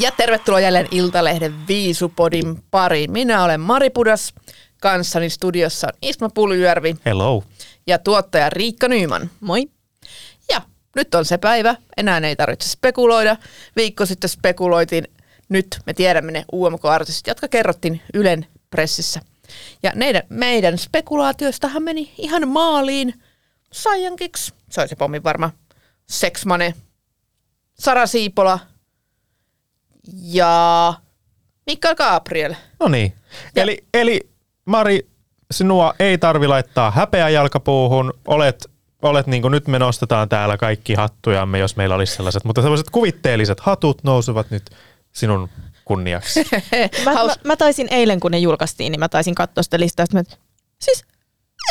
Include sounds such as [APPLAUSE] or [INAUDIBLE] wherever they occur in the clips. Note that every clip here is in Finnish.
Ja tervetuloa jälleen Iltalehden Viisupodin pariin. Minä olen Mari Pudas, kanssani studiossa on Isma Puljujärvi Hello. ja tuottaja Riikka Nyyman. Moi. Ja nyt on se päivä, enää ei tarvitse spekuloida. Viikko sitten spekuloitiin, nyt me tiedämme ne UMK-artistit, jotka kerrottiin Ylen pressissä. Ja meidän, meidän spekulaatioistahan meni ihan maaliin. Saijankiksi, se olisi pommin varma, Seksmane, Sara Siipola ja Mikael Gabriel. No niin. Eli, eli Mari, sinua ei tarvi laittaa häpeä jalkapuuhun. Olet, olet niin kuin nyt me nostetaan täällä kaikki hattujamme, jos meillä olisi sellaiset. Mutta sellaiset kuvitteelliset hatut nousevat nyt sinun kunniaksi. [LAUGHS] Mä, mä, mä taisin eilen, kun ne julkaistiin, niin mä taisin katsoa sitä listaa. Että mä, siis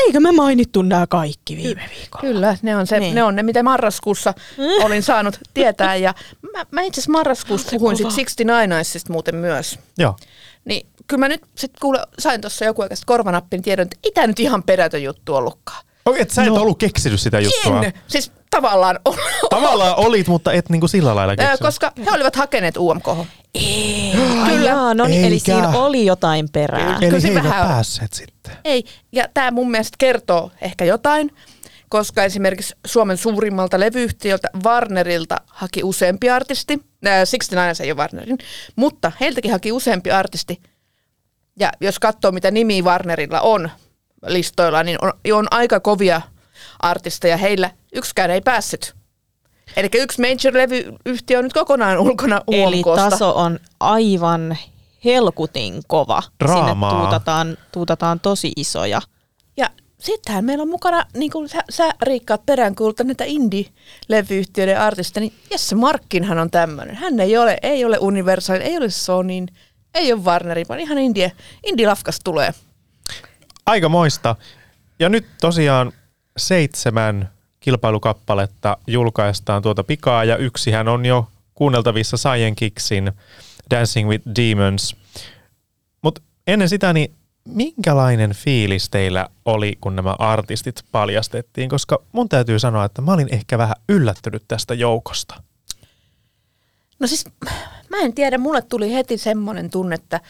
eikö me mainittu nämä kaikki viime viikolla? Kyllä, ne on, se, Niin. ne on ne, mitä marraskuussa olin saanut tietää. Ja mä, mä itse asiassa marraskuussa puhuin sit 69 muuten myös. Joo. Niin kyllä mä nyt sit kuule, sain tuossa joku aikaisesti korvanappin tiedon, että ei tämä nyt ihan perätön juttu ollutkaan. Okei, et sä et ollut keksinyt sitä juttua. En, siis tavallaan on, Tavallaan olit, mutta et niinku sillä lailla keksinyt. koska he olivat hakeneet UMK. Ei, Kyllä. Kyllä. Jaa, no niin, eli Eikä. siinä oli jotain perää. Kyllä. Eli se he eivät vähän- päässeet sitten. Ei, ja tämä mun mielestä kertoo ehkä jotain, koska esimerkiksi Suomen suurimmalta levyyhtiöltä Warnerilta haki useampi artisti. Äh, 69 ei ole Warnerin, mutta heiltäkin haki useampi artisti. Ja jos katsoo, mitä nimi Warnerilla on listoilla, niin on, on aika kovia artisteja. Heillä yksikään ei päässyt. Eli yksi major-levyyhtiö on nyt kokonaan ulkona Eli UMKsta. taso on aivan helkutin kova. Draamaa. Sinne tuutataan, tuutataan tosi isoja. Ja sittenhän meillä on mukana, niin kuin sä, sä Riikka peräänkuulta näitä indie-levyyhtiöiden artisteja, niin Jesse Markkinhan on tämmöinen. Hän ei ole, ei ole Universal, ei ole Sonyin, ei ole Warnerin, vaan ihan indie, indie-lafkas tulee. Aika moista. Ja nyt tosiaan seitsemän kilpailukappaletta julkaistaan tuota pikaa ja yksihän on jo kuunneltavissa Cyan Kicksin Dancing with Demons. Mutta ennen sitä, niin minkälainen fiilis teillä oli, kun nämä artistit paljastettiin? Koska mun täytyy sanoa, että mä olin ehkä vähän yllättynyt tästä joukosta. No siis, mä en tiedä, mulle tuli heti semmoinen tunne, että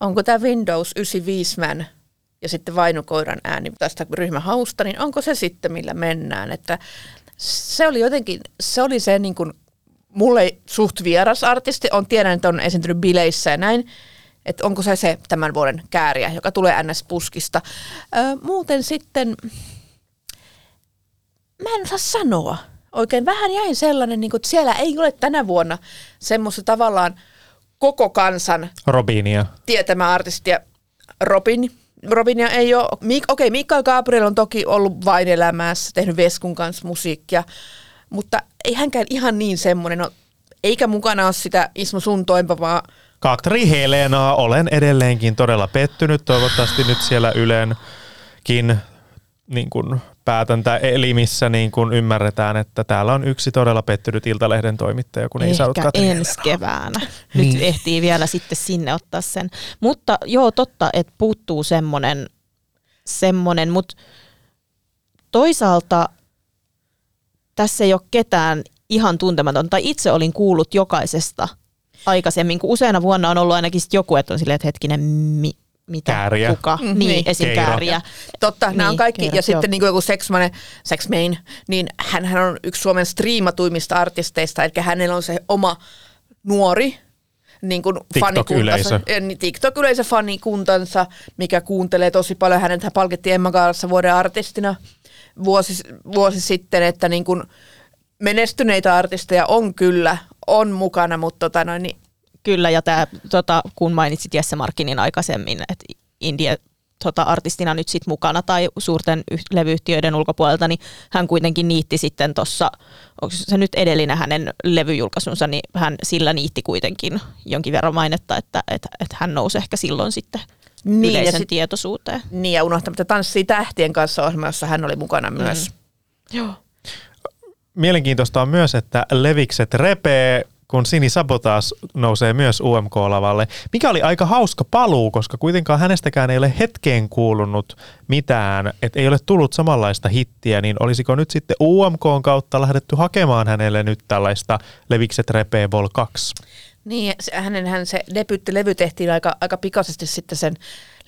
onko tämä Windows 95 man ja sitten vainukoiran ääni tästä ryhmähausta, niin onko se sitten, millä mennään. Että se oli jotenkin, se oli se niin kuin, mulle suht vieras artisti, on tiedän, että on esiintynyt bileissä ja näin, että onko se se tämän vuoden kääriä, joka tulee NS-puskista. Ö, muuten sitten, mä en osaa sanoa. Oikein vähän jäin sellainen, niin kuin, että siellä ei ole tänä vuonna semmoista tavallaan koko kansan Robinia. tietämä artistia Robin. Robinia ei ole, Mik, okei okay, Mikael Gabriel on toki ollut vain elämässä, tehnyt Veskun kanssa musiikkia, mutta ei hänkään ihan niin semmoinen ole, eikä mukana ole sitä Ismo sun toimpavaa Katri Helenaa olen edelleenkin todella pettynyt. Toivottavasti nyt siellä Ylenkin niin kuin päätäntäelimissä niin kuin ymmärretään, että täällä on yksi todella pettynyt Iltalehden toimittaja, kun ei saanut Ehkä Katri ensi keväänä. Nyt Niin. ehtii vielä sitten sinne ottaa sen. Mutta joo, totta, että puuttuu semmonen, semmonen mutta toisaalta tässä ei ole ketään ihan tuntematon, tai itse olin kuullut jokaisesta aikaisemmin, kun useana vuonna on ollut ainakin joku, että on silleen, että hetkinen, mi, mitä, Kääriä. kuka, Mm, niin, niin. esim. Keiro. kääriä. Totta, niin, nämä on Niin, kaikki. kerrot, ja sitten niin kuin joku Sexmane, Sexmain, niin hän, hän on yksi Suomen striimatuimmista artisteista, eli hänellä on se oma nuori niin kuin TikTok-yleisö. fanikuntansa, niin TikTok-yleisö fanikuntansa, mikä kuuntelee tosi paljon. Hänet hän palkittiin Emma Gaalassa vuoden artistina vuosi, vuosi sitten, että niin kuin menestyneitä artisteja on kyllä, on mukana, mutta tota noin, niin Kyllä, ja tää, tota, kun mainitsit Jesse Markinin aikaisemmin, että India tota, artistina nyt sit mukana tai suurten yh- levyyhtiöiden ulkopuolelta, niin hän kuitenkin niitti sitten tuossa, onko se nyt edellinen hänen levyjulkaisunsa, niin hän sillä niitti kuitenkin jonkin verran mainetta, että, että, että hän nousi ehkä silloin sitten Niin, niin, ja yleisen sit- tietoisuuteen. Niin, ja unohtamatta Tanssii tähtien kanssa ohjelma, jossa hän oli mukana myös. Joo. Mielenkiintoista on myös, että levikset repee, kun Sini Sabotaas nousee myös UMK-lavalle, mikä oli aika hauska paluu, koska kuitenkaan hänestäkään ei ole hetkeen kuulunut mitään, että ei ole tullut samanlaista hittiä, niin olisiko nyt sitten UMK kautta lähdetty hakemaan hänelle nyt tällaista Levikset repee Vol 2? Niin, se- hänenhän se debyyttilevy tehtiin aika, aika pikaisesti sitten sen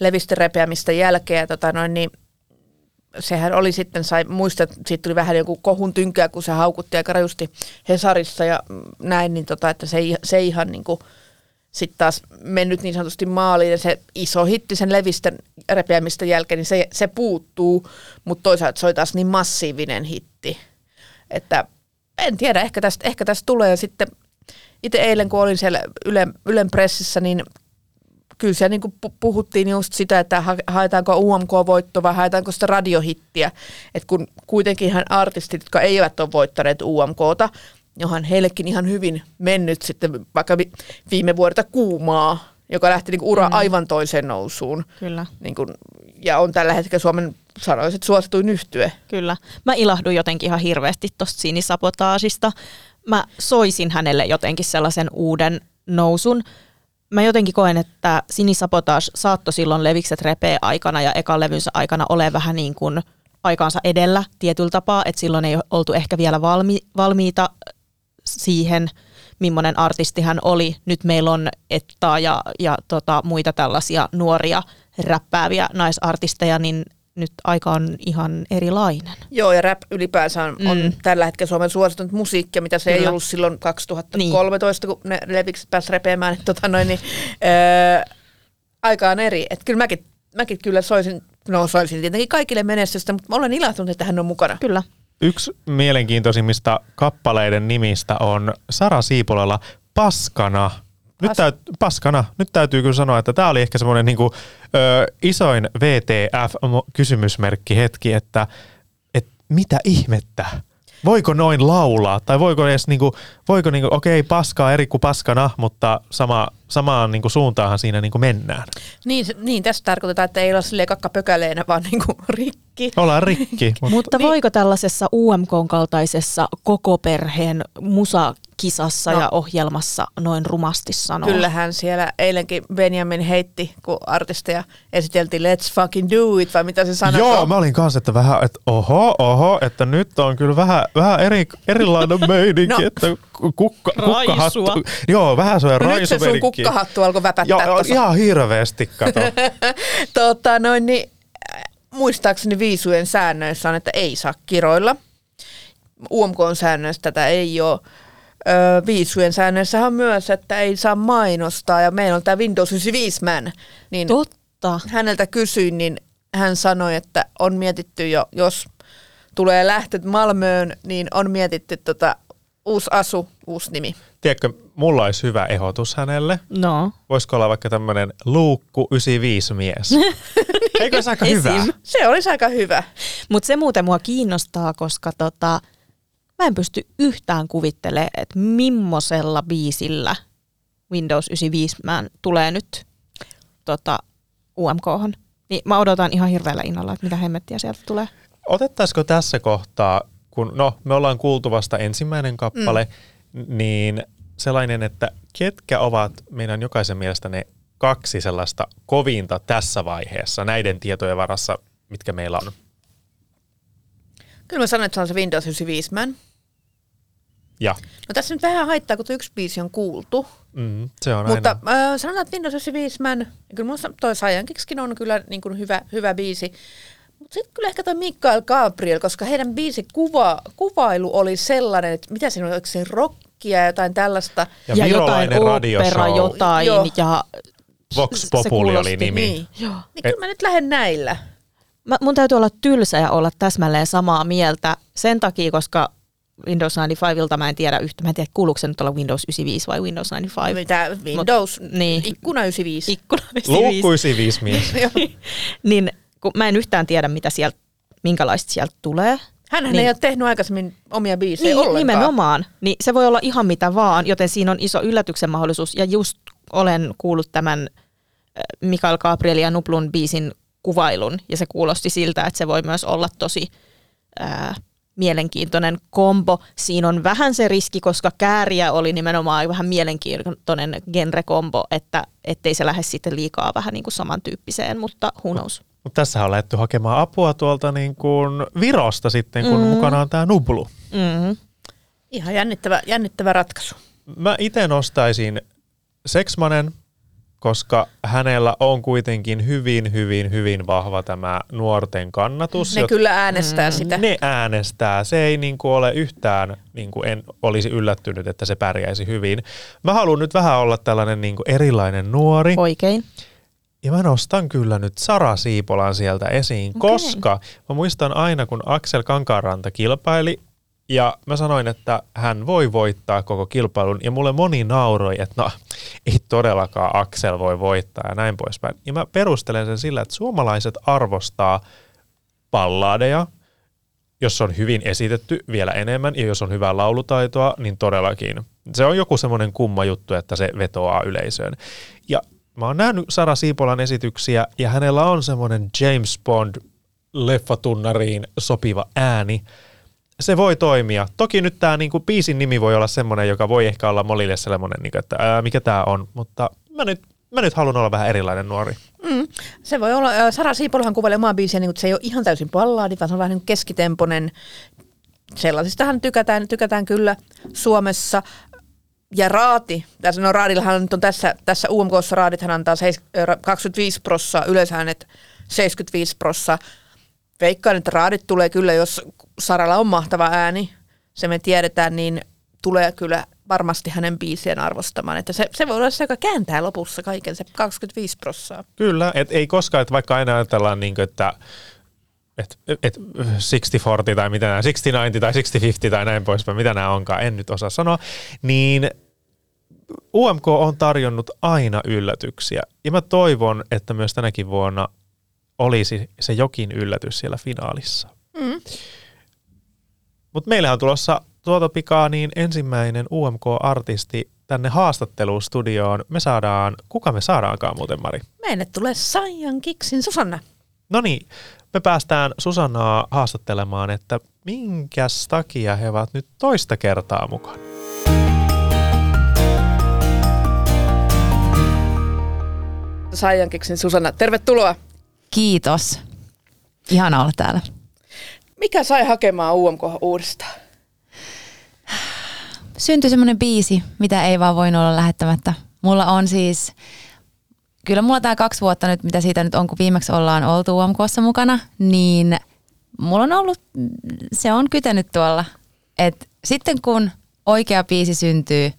levisten repeämistä jälkeen. Tota noin, niin sehän oli sitten, sai muistaa, että siitä tuli vähän joku kohun tynkää, kun se haukutti aika rajusti Hesarissa ja näin, niin tota, että se, se ihan niin kuin sitten taas mennyt niin sanotusti maaliin. Ja se iso hitti sen levisten repeämistä jälkeen, niin se, se puuttuu, mutta toisaalta se oli taas niin massiivinen hitti, että en tiedä, ehkä tästä, ehkä tästä tulee. Ja sitten itse eilen, kun olin siellä Ylen, Ylen pressissä, niin kyllä siellä niin pu- puhuttiin just sitä, että ha- haetaanko UMK-voitto vai haetaanko sitä radiohittiä. Et kun kuitenkinhan artistit, jotka eivät ole voittaneet UMKta, johon heillekin ihan hyvin mennyt sitten vaikka vi- viime vuodelta kuumaa, joka lähti niin ura aivan toiseen nousuun. Kyllä. Niin kuin, ja on tällä hetkellä Suomen sanoisin, että suosituin yhtye. Kyllä. Mä ilahduin jotenkin ihan hirveästi tuosta sinisabotaasista. Mä soisin hänelle jotenkin sellaisen uuden nousun. Mä jotenkin koen, että sinisabotaas saattoi silloin Levikset repee aikana ja ekan levynsä aikana ole vähän niin kuin aikaansa edellä tietyllä tapaa, että silloin ei oltu ehkä vielä valmi, valmiita siihen, millainen artisti hän oli. Nyt meillä on Ettaa ja, ja tota, muita tällaisia nuoria räppääviä naisartisteja, niin nyt aika on ihan erilainen. Joo, ja rap ylipäänsä on, on Mm. tällä hetkellä Suomen suositunut musiikkia, mitä se ei Kyllä. ollut silloin 2013, kun ne levikset pääsi repeämään. Niin, tota noin, niin, öö, aika on eri. Et kyllä mäkin, mäkin kyllä soisin, no soisin tietenkin kaikille menestystä, mutta mä olen ilahtunut, että hän on mukana. Kyllä. Yksi mielenkiintoisimmista kappaleiden nimistä on Sara Siipolalla Paskana. Nyt täyt, paskana. Nyt täytyy kyllä sanoa, että tämä oli ehkä semmoinen niinku, ö, isoin VTF-kysymysmerkki hetki, että et mitä ihmettä? Voiko noin laulaa? Tai voiko edes, niinku, voiko niinku, okei, paskaa eri kuin paskana, mutta sama, samaan niinku suuntaanhan siinä niinku mennään. Niin, niin, tässä tarkoitetaan, että ei ole silleen kakkapökäleenä, vaan niinku rikki. Ollaan rikki. [LAUGHS] mut- Mutta voiko tällaisessa UMK-kaltaisessa koko perheen musakisassa No. ja ohjelmassa noin rumasti sanoa? Kyllähän siellä eilenkin Benjamin heitti, kun artisteja esiteltiin Let's fucking do it, vai mitä se sanoi? Joo, mä olin kanssa, että vähän, että oho, oho, että nyt on kyllä vähän, vähän eri, erilainen [LAUGHS] meininki, No. että kukka, kukkahattu. Raisua. Joo, vähän se on No nyt se sun kukkahattu alkoi väpättää Joo, tuossa. ihan hirveästi, kato. [LAUGHS] tota, noin, niin, äh, muistaakseni viisujen säännöissä on, että ei saa kiroilla. UMK-säännöissä tätä ei ole. Öö, viisujen säännöissä on myös, että ei saa mainostaa ja meillä on tämä Windows 95 man, niin Totta. häneltä kysyin, niin hän sanoi, että on mietitty jo, jos tulee lähtöt Malmöön, niin on mietitty tota, uusi asu, uusi nimi. Tiedätkö, mulla olisi hyvä ehdotus hänelle. No. Voisiko olla vaikka tämmöinen luukku 95 mies? [LAUGHS] Eikö se aika hyvä? Se olisi aika hyvä. Mutta se muuten mua kiinnostaa, koska tota, mä en pysty yhtään kuvittelemaan, että millaisella biisillä Windows 95 man tulee nyt tota, UMK-hon. Niin mä odotan ihan hirveällä innolla, että mitä hemmettiä sieltä tulee. Otettaisiko tässä kohtaa, kun no, me ollaan kuultu vasta ensimmäinen kappale, mm. niin sellainen, että ketkä ovat meidän jokaisen mielestä ne kaksi sellaista kovinta tässä vaiheessa näiden tietojen varassa, mitkä meillä on. Kyllä mä sanoin, että se on se Windows 95 man. Ja No tässä nyt vähän haittaa, kun tuo yksi biisi on kuultu. mm, se on Mutta aina. äh, sanotaan, että Windows 95 man, kyllä minusta toi Sajankiksikin on kyllä niin kuin hyvä, hyvä biisi. Mutta sitten kyllä ehkä toi Mikael Gabriel, koska heidän biisi kuva, kuvailu oli sellainen, että mitä siinä oli, oliko se rockia ja jotain tällaista. Ja, ja jotain opera, jotain Joo. ja Vox Populi oli nimi. Niin. Joo. Niin kyllä mä nyt lähden näillä. Mä, mun täytyy olla tylsä ja olla täsmälleen samaa mieltä sen takia, koska Windows 95ilta mä en tiedä yhtä. Mä en tiedä, kuuluuko se nyt olla Windows 95 vai Windows 95. Mitä Windows, Mut, niin. ikkuna 95. Ikkuna 95. Luukku 95 mies. [LAUGHS] [LAUGHS] niin kun mä en yhtään tiedä, mitä sieltä, minkälaista sieltä tulee. Hänhän Niin. ei ole tehnyt aikaisemmin omia biisejä Niin, ollenkaan. nimenomaan. Niin se voi olla ihan mitä vaan, joten siinä on iso yllätyksen mahdollisuus. Ja just olen kuullut tämän äh, Mikael Gabriel ja Nuplun biisin kuvailun, ja se kuulosti siltä, että se voi myös olla tosi ää, mielenkiintoinen kombo. Siinä on vähän se riski, koska kääriä oli nimenomaan vähän mielenkiintoinen genrekombo, että ettei se lähde sitten liikaa vähän niin kuin samantyyppiseen, mutta who knows. Mutta tässä on lähdetty hakemaan apua tuolta niin kuin Virosta sitten, kun mm. mukana on tämä Nublu. Mm-hmm. Ihan jännittävä, jännittävä ratkaisu. Mä itse nostaisin Seksmanen, koska hänellä on kuitenkin hyvin, hyvin, hyvin vahva tämä nuorten kannatus. Ne jot- kyllä äänestää mm. sitä. Ne äänestää. Se ei niin kuin ole yhtään, niin kuin en olisi yllättynyt, että se pärjäisi hyvin. Mä haluan nyt vähän olla tällainen niin kuin erilainen nuori. Oikein. Ja mä nostan kyllä nyt Sara Siipolan sieltä esiin, Okei. koska mä muistan aina, kun Axel Kankaanranta kilpaili, ja mä sanoin, että hän voi voittaa koko kilpailun, ja mulle moni nauroi, että no, ei todellakaan Axel voi voittaa, ja näin poispäin. Ja mä perustelen sen sillä, että suomalaiset arvostaa balladeja, jos on hyvin esitetty vielä enemmän, ja jos on hyvää laulutaitoa, niin todellakin. Se on joku semmoinen kumma juttu, että se vetoaa yleisöön. Ja mä oon nähnyt Sara Siipolan esityksiä, ja hänellä on semmoinen James Bond leffatunnariin sopiva ääni. Se voi toimia. Toki nyt tämä niinku, biisin nimi voi olla semmoinen, joka voi ehkä olla molille semmoinen, niinku, että ää, mikä tämä on, mutta mä nyt, mä nyt haluan olla vähän erilainen nuori. Mm. Se voi olla, Sara Siipolahan kuvailee omaa biisiä, niin se ei ole ihan täysin ballaadi, vaan se on vähän niin keskitemponen. Sellaisistahan tykätään, tykätään kyllä Suomessa. Ja raati, tässä no raadillahan nyt on tässä, tässä UMKssa raadithan antaa seis- ö, 25 prossaa, yleensä hänet 75 prossaa. Veikkaan, että raadit tulee kyllä, jos Saralla on mahtava ääni, se me tiedetään, niin tulee kyllä varmasti hänen biisien arvostamaan. Että se, se voi olla se, joka kääntää lopussa kaiken, se 25 prossaa. Kyllä, et ei koskaan, että vaikka aina ajatellaan, niin kuin, että et, et 60-40 tai mitä nämä, 60-90 tai 60-50 tai näin poispäin, mitä nämä onkaan, en nyt osaa sanoa, niin UMK on tarjonnut aina yllätyksiä. Ja mä toivon, että myös tänäkin vuonna olisi se jokin yllätys siellä finaalissa. Mm. Mutta meillähän on tulossa tuota pikaa niin ensimmäinen UMK-artisti tänne haastattelustudioon. Me saadaan, kuka me saadaankaan muuten Mari? Meille tulee Saijan Kiksin Susanna. No niin, me päästään Susannaa haastattelemaan, että minkäs takia he ovat nyt toista kertaa mukana. Saijan Kiksin Susanna, tervetuloa. Kiitos. Ihana olla täällä. Mikä sai hakemaan UMK uudestaan? Syntyi semmoinen biisi, mitä ei vaan voinut olla lähettämättä. Mulla on siis, kyllä mulla tämä kaksi vuotta nyt, mitä siitä nyt on, kun viimeksi ollaan oltu UMKssa mukana, niin mulla on ollut, se on kytenyt tuolla. Et sitten kun oikea biisi syntyy,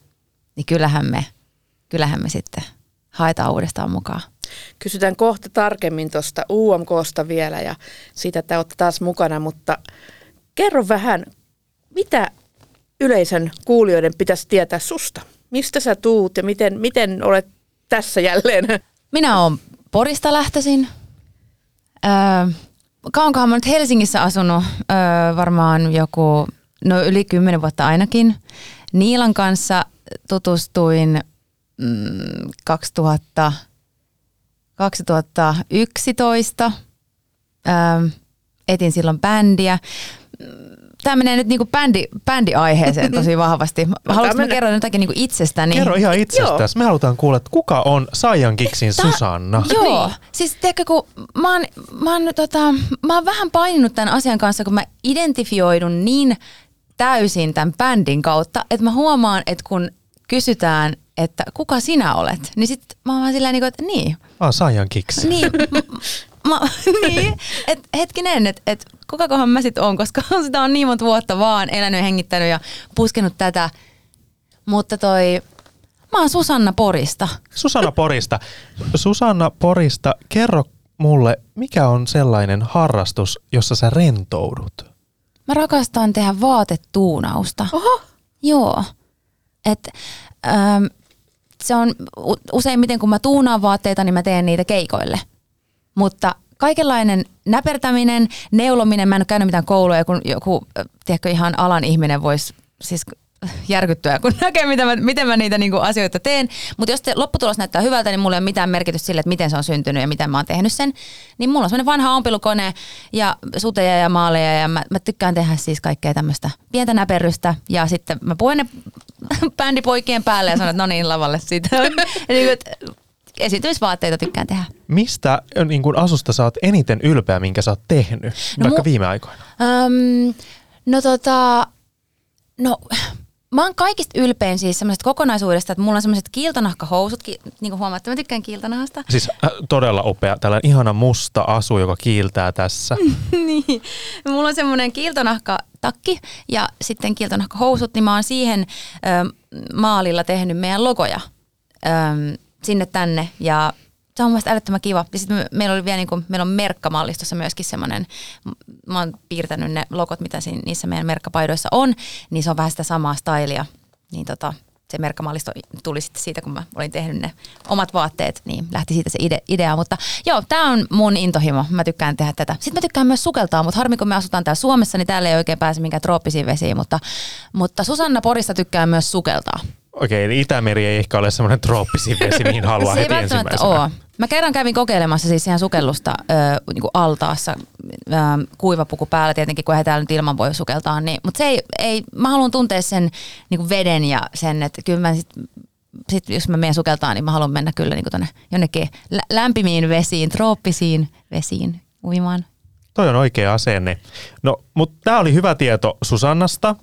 niin kyllähän me, kyllähän me sitten haetaan uudestaan mukaan. Kysytään kohta tarkemmin tuosta UMKsta vielä ja siitä, että olette taas mukana, mutta kerro vähän, mitä yleisön kuulijoiden pitäisi tietää susta? Mistä sä tuut ja miten, miten olet tässä jälleen? Minä olen Porista lähtöisin. Öö, kauankohan mä nyt Helsingissä asunut, öö, varmaan joku, no yli kymmenen vuotta ainakin. Niilan kanssa tutustuin mm, 2000, 2011. Öö, etin silloin bändiä. Tämä menee nyt niinku bändi, bändiaiheeseen tosi [LAUGHS] vahvasti. Haluatko mä mennä. kerron jotakin niinku itsestäni? Kerro ihan itsestäsi. Me halutaan kuulla, että kuka on Saiyan Kiksin Susanna. Joo, siis tiedätkö, kun mä oon, mä, oon, tota, mä oon vähän paininut tämän asian kanssa, kun mä identifioidun niin täysin tämän bändin kautta, että mä huomaan, että kun kysytään, että kuka sinä olet, niin sit mä oon vaan silleen, niin että niin, Mä oon Saiyan Kiksi. niin, mä, [LAUGHS] niin että hetkinen, että et, kukakohan mä sit oon, koska [LAUGHS] sitä on niin monta vuotta vaan elänyt ja hengittänyt ja puskenut tätä, mutta toi, mä oon Susanna Porista. Susanna Porista. Susanna Porista, kerro mulle, mikä on sellainen harrastus, jossa sä rentoudut? mä rakastan tehdä vaatetuunausta. Oho, Joo. Et, ähm, se on useimmiten, kun mä tuunaan vaatteita, niin mä teen niitä keikoille. Mutta kaikenlainen näpertäminen, neulominen, mä en ole käynyt mitään kouluja, kun joku, tiedätkö, ihan alan ihminen voisi siis järkyttyä, kun [LAUGHS] näkee, miten mä, miten mä niitä niinku asioita teen. Mutta jos te lopputulos näyttää hyvältä, niin mulla ei ole mitään merkitystä sille, että miten se on syntynyt ja miten mä oon tehnyt sen. Niin mulla on semmoinen vanha ompilukone ja suteja ja maaleja ja mä, mä tykkään tehdä siis kaikkea tämmöistä pientä näperrystä. Ja sitten mä puen ne [LAUGHS] bändipoikien päälle ja sanon, että no niin, lavalle siitä. [LAUGHS] Esiintymisvaatteita tykkään tehdä. Mistä niin kuin asusta sä oot eniten ylpeä, minkä sä oot tehnyt, No vaikka mu- viime aikoina? Öm, no tota, no mä oon kaikista ylpein siis semmoisesta kokonaisuudesta, että mulla on semmoiset kiiltonahkahousut, ki, niin kuin huomaatte, mä tykkään kiiltonahasta. Siis äh, todella upea, tällainen ihana musta asu, joka kiiltää tässä. [LAUGHS] niin. Mulla on semmoinen kiiltonahkatakki ja sitten kiiltonahkahousut, niin mä oon siihen ö, maalilla tehnyt meidän logoja ö, sinne tänne ja se on mun mielestä älyttömän kiva. Ja sitten me, meillä oli vielä niin kuin, meillä on merkkamallistossa myöskin semmoinen, mä oon piirtänyt ne logot, mitä siinä, niissä meidän merkkapaidoissa on, niin se on vähän sitä samaa stylia. Niin tota, se merkkamallisto tuli sitten siitä, kun mä olin tehnyt ne omat vaatteet, niin lähti siitä se ide, idea. Mutta joo, tämä on mun intohimo. Mä tykkään tehdä tätä. Sitten mä tykkään myös sukeltaa, mutta harmi kun me asutaan täällä Suomessa, niin täällä ei oikein pääse minkään trooppisiin vesiin. Mutta, mutta Susanna Porista tykkää myös sukeltaa. Okei, eli Itämeri ei ehkä ole semmoinen trooppisin vesi, mihin [LAUGHS] haluaa se heti ensimmäisenä. ole. Mä kerran kävin kokeilemassa siis ihan sukellusta ö, niin altaassa, ö, kuivapuku päällä tietenkin, kun eihän täällä nyt ilman voi sukeltaa. Niin, mutta se ei, ei, mä haluan tuntea sen niin veden ja sen, että kyllä mä sit, sit, jos mä menen sukeltaa, niin mä haluan mennä kyllä niin tonne jonnekin lä- lämpimiin vesiin, trooppisiin vesiin uimaan. Toi on oikea asenne. No, mutta tämä oli hyvä tieto Susannasta.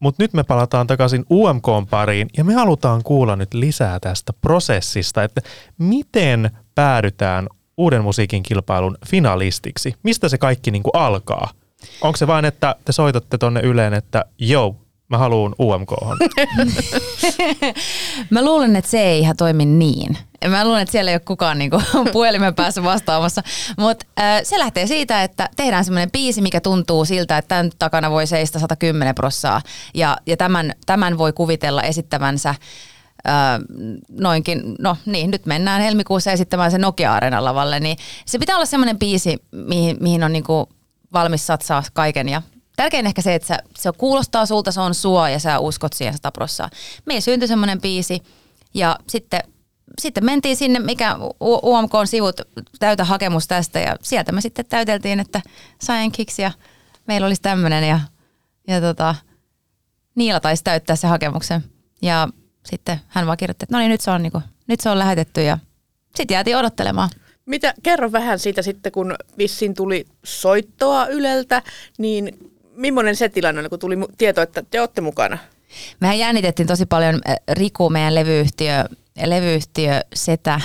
Mutta nyt me palataan takaisin UMKn pariin ja me halutaan kuulla nyt lisää tästä prosessista, että miten päädytään uuden musiikin kilpailun finalistiksi? Mistä se kaikki niinku alkaa? Onko se vain, että te soitatte tonne Yleen, että joo, mä haluan UMKhon? [LAUGHS] Mä luulen, että se ei ihan toimi niin. Mä luulen, että siellä ei ole kukaan niinku [LAUGHS] puhelimen päässä vastaamassa. Mutta se lähtee siitä, että tehdään semmoinen biisi, mikä tuntuu siltä, että tämän takana voi seistä 110 prossaa. Ja, ja tämän, tämän voi kuvitella esittävänsä noinkin, no niin, nyt mennään helmikuussa esittämään se Nokia-areenan lavalle, niin se pitää olla semmoinen biisi, mihin, mihin on niinku valmis satsaa kaiken ja Tärkein ehkä se, että sä, se kuulostaa sulta, se on sua ja sä uskot siihen sata prossaa. Meillä syntyi semmoinen biisi ja sitten, sitten mentiin sinne, mikä UMK on sivut, täytä hakemus tästä ja sieltä me sitten täyteltiin, että kiksi ja meillä olisi tämmöinen ja, ja tota, Niila taisi täyttää se hakemuksen ja sitten hän vaan kirjoitti, että no niin nyt se on, niinku, nyt se on lähetetty ja sitten jäätiin odottelemaan. Mitä, kerro vähän siitä sitten, kun vissiin tuli soittoa Yleltä, niin millainen se tilanne oli, kun tuli tieto, että te olette mukana? Mehän jännitettiin tosi paljon äh, Riku, meidän levyyhtiö, levyyhtiö Setä.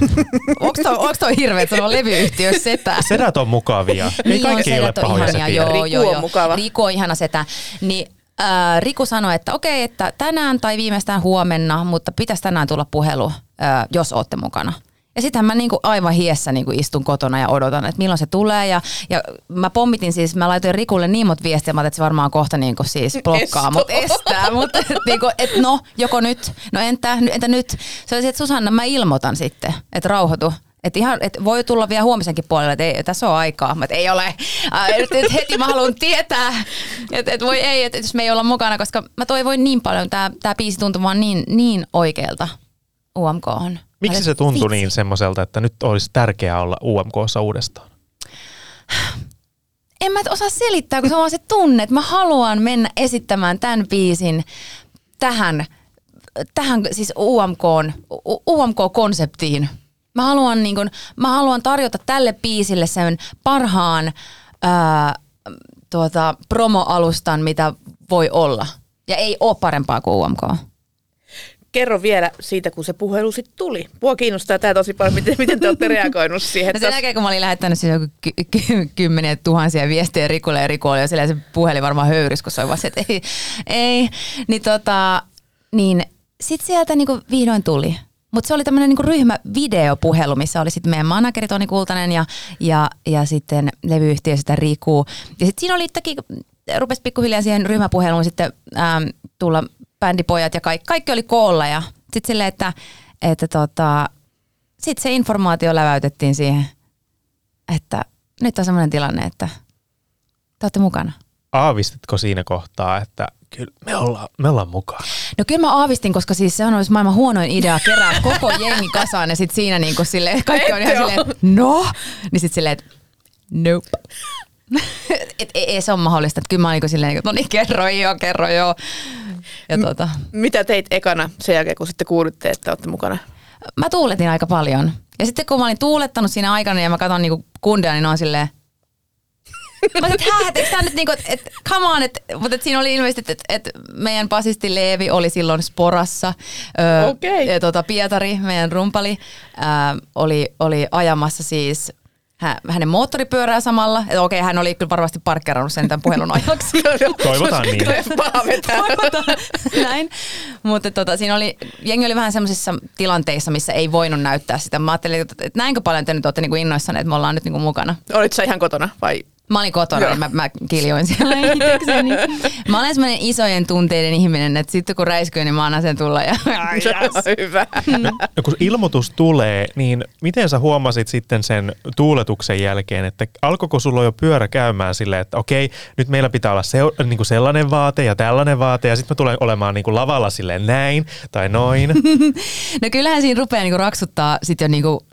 [LAUGHS] onko toi, onks toi hirveä sanoa levyyhtiö Setä? Sedät on mukavia. Ei Niin on, kaikki ei ole pahoja ihania, setiä. joo, Riku joo, on joo. mukava. Riku on ihana setä. Niin äh, Riku sanoi, että okei, että tänään tai viimeistään huomenna, mutta pitäisi tänään tulla puhelu, äh, jos olette mukana. Ja sittenhän mä niinku aivan hiessä niinku istun kotona ja odotan, että milloin se tulee. Ja, ja mä pommitin siis, mä laitoin Rikulle niin monta viestiä, mä että se varmaan kohta niinku siis blokkaa, mutta estää. [LAUGHS] Mutta et niinku, et no, joko nyt, no entä, entä nyt? Se oli että Susanna, mä ilmoitan sitten, että rauhoitu. Että ihan, et voi tulla vielä huomisenkin puolelle, että ei, tässä on aikaa. Mä, et ei ole. Et, et heti mä haluan tietää, että et voi ei, että jos me ei olla mukana, koska mä toivoin niin paljon, tämä tää biisi tuntui vaan niin, niin oikealta UMK on. Miksi se tuntui niin semmoiselta, että nyt olisi tärkeää olla UMKssa uudestaan? [SIGHS] En mä osaa selittää, kun se on vaan se tunne, että mä haluan mennä esittämään tämän biisin tähän, tähän siis UMK, UMK-konseptiin. Mä haluan, niin kun, mä haluan tarjota tälle biisille sen parhaan ää, tuota, promoalustan, mitä voi olla. Ja ei ole parempaa kuin UMK. Kerro vielä siitä, kun se puhelu sitten tuli. Mua kiinnostaa tämä tosi paljon, miten, miten te olette reagoinut siihen. No sen jälkeen, kun mä olin lähettänyt siis joku ky- ky- kymmeniä tuhansia viestejä Rikulle ja Riku oli jo silleen, se puhelin varmaan höyrys, kun vaan se, että ei, ei. Niin tota, niin sit sieltä niinku vihdoin tuli. Mutta se oli tämmöinen niinku ryhmävideopuhelu, missä oli sitten meidän manageri Toni Kultanen ja, ja, ja sitten levyyhtiö sitä Riku. Ja sitten siinä oli rupesi pikkuhiljaa siihen ryhmäpuheluun sitten ähm, tulla bändipojat ja kaikki, kaikki oli koolla ja sitten silleen, että, että tota, sitten se informaatio läväytettiin siihen, että nyt on semmoinen tilanne, että te olette mukana. Aavistitko siinä kohtaa, että kyllä me ollaan, me ollaan mukana? No kyllä mä aavistin, koska siis se on olisi maailman huonoin idea kerää koko jengi kasaan ja sitten siinä niin kuin silleen, kaikki on ihan silleen, no, niin sitten silleen, että nope. [LAUGHS] et, ei, ei, se on mahdollista, että kyllä mä olin niin silleen, että no niin kerro joo, kerro joo. Ja tota, Mitä teit ekana sen jälkeen, kun sitten kuulitte, että olette mukana? mä tuuletin aika paljon. Ja sitten kun mä olin tuulettanut siinä aikana ja mä katson niinku kundeja, niin on silleen, [LAUGHS] Mä sanoin, että hä, et eikö nyt niinku, että et, come on, et, mutta et siinä oli ilmeisesti, että et meidän basisti Leevi oli silloin Sporassa. Ö, Okei. ja tota, Pietari, meidän rumpali, ö, oli, oli ajamassa siis hä, hänen moottoripyörää samalla. Et okei, hän oli kyllä varmasti parkkeerannut sen tämän puhelun ajaksi. [LAUGHS] Toivotaan niin. Toivotaan. Näin. Mutta tota, siinä oli, jengi oli vähän semmoisissa tilanteissa, missä ei voinut näyttää sitä. Mä ajattelin, että, että näinkö paljon te nyt olette niinku innoissanne, että me ollaan nyt niinku mukana. Olit sä ihan kotona vai? Mä olin kotona, niin mä, mä kiljoin siellä itsekseni. Mä olen semmoinen isojen tunteiden ihminen, että sitten kun räiskyy, niin mä annan sen tulla. Ja, [LAUGHS] Se on hyvä. No kun ilmoitus tulee, niin miten sä huomasit sitten sen tuuletuksen jälkeen, että alkoiko sulla jo pyörä käymään silleen, että okei, nyt meillä pitää olla se, niin kuin sellainen vaate ja tällainen vaate ja sitten mä tulen olemaan niin kuin lavalla silleen näin tai noin. [LAUGHS] No kyllähän siinä rupeaa niinku raksuttaa sit jo niinku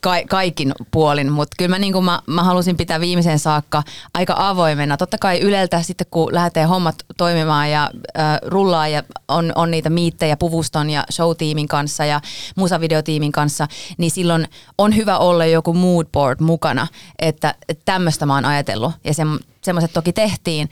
ka- kaikin puolin, mutta kyllä mä, niinku mä, mä halusin pitää viimeiseen saakka aika avoimena. Totta kai Yleltä sitten kun lähtee hommat toimimaan ja äh, rullaa ja on, on niitä miittejä puvuston ja showtiimin kanssa ja musavideotiimin kanssa, niin silloin on hyvä olla joku moodboard mukana, että, että tämmöistä mä oon ajatellut ja se, semmoiset toki tehtiin,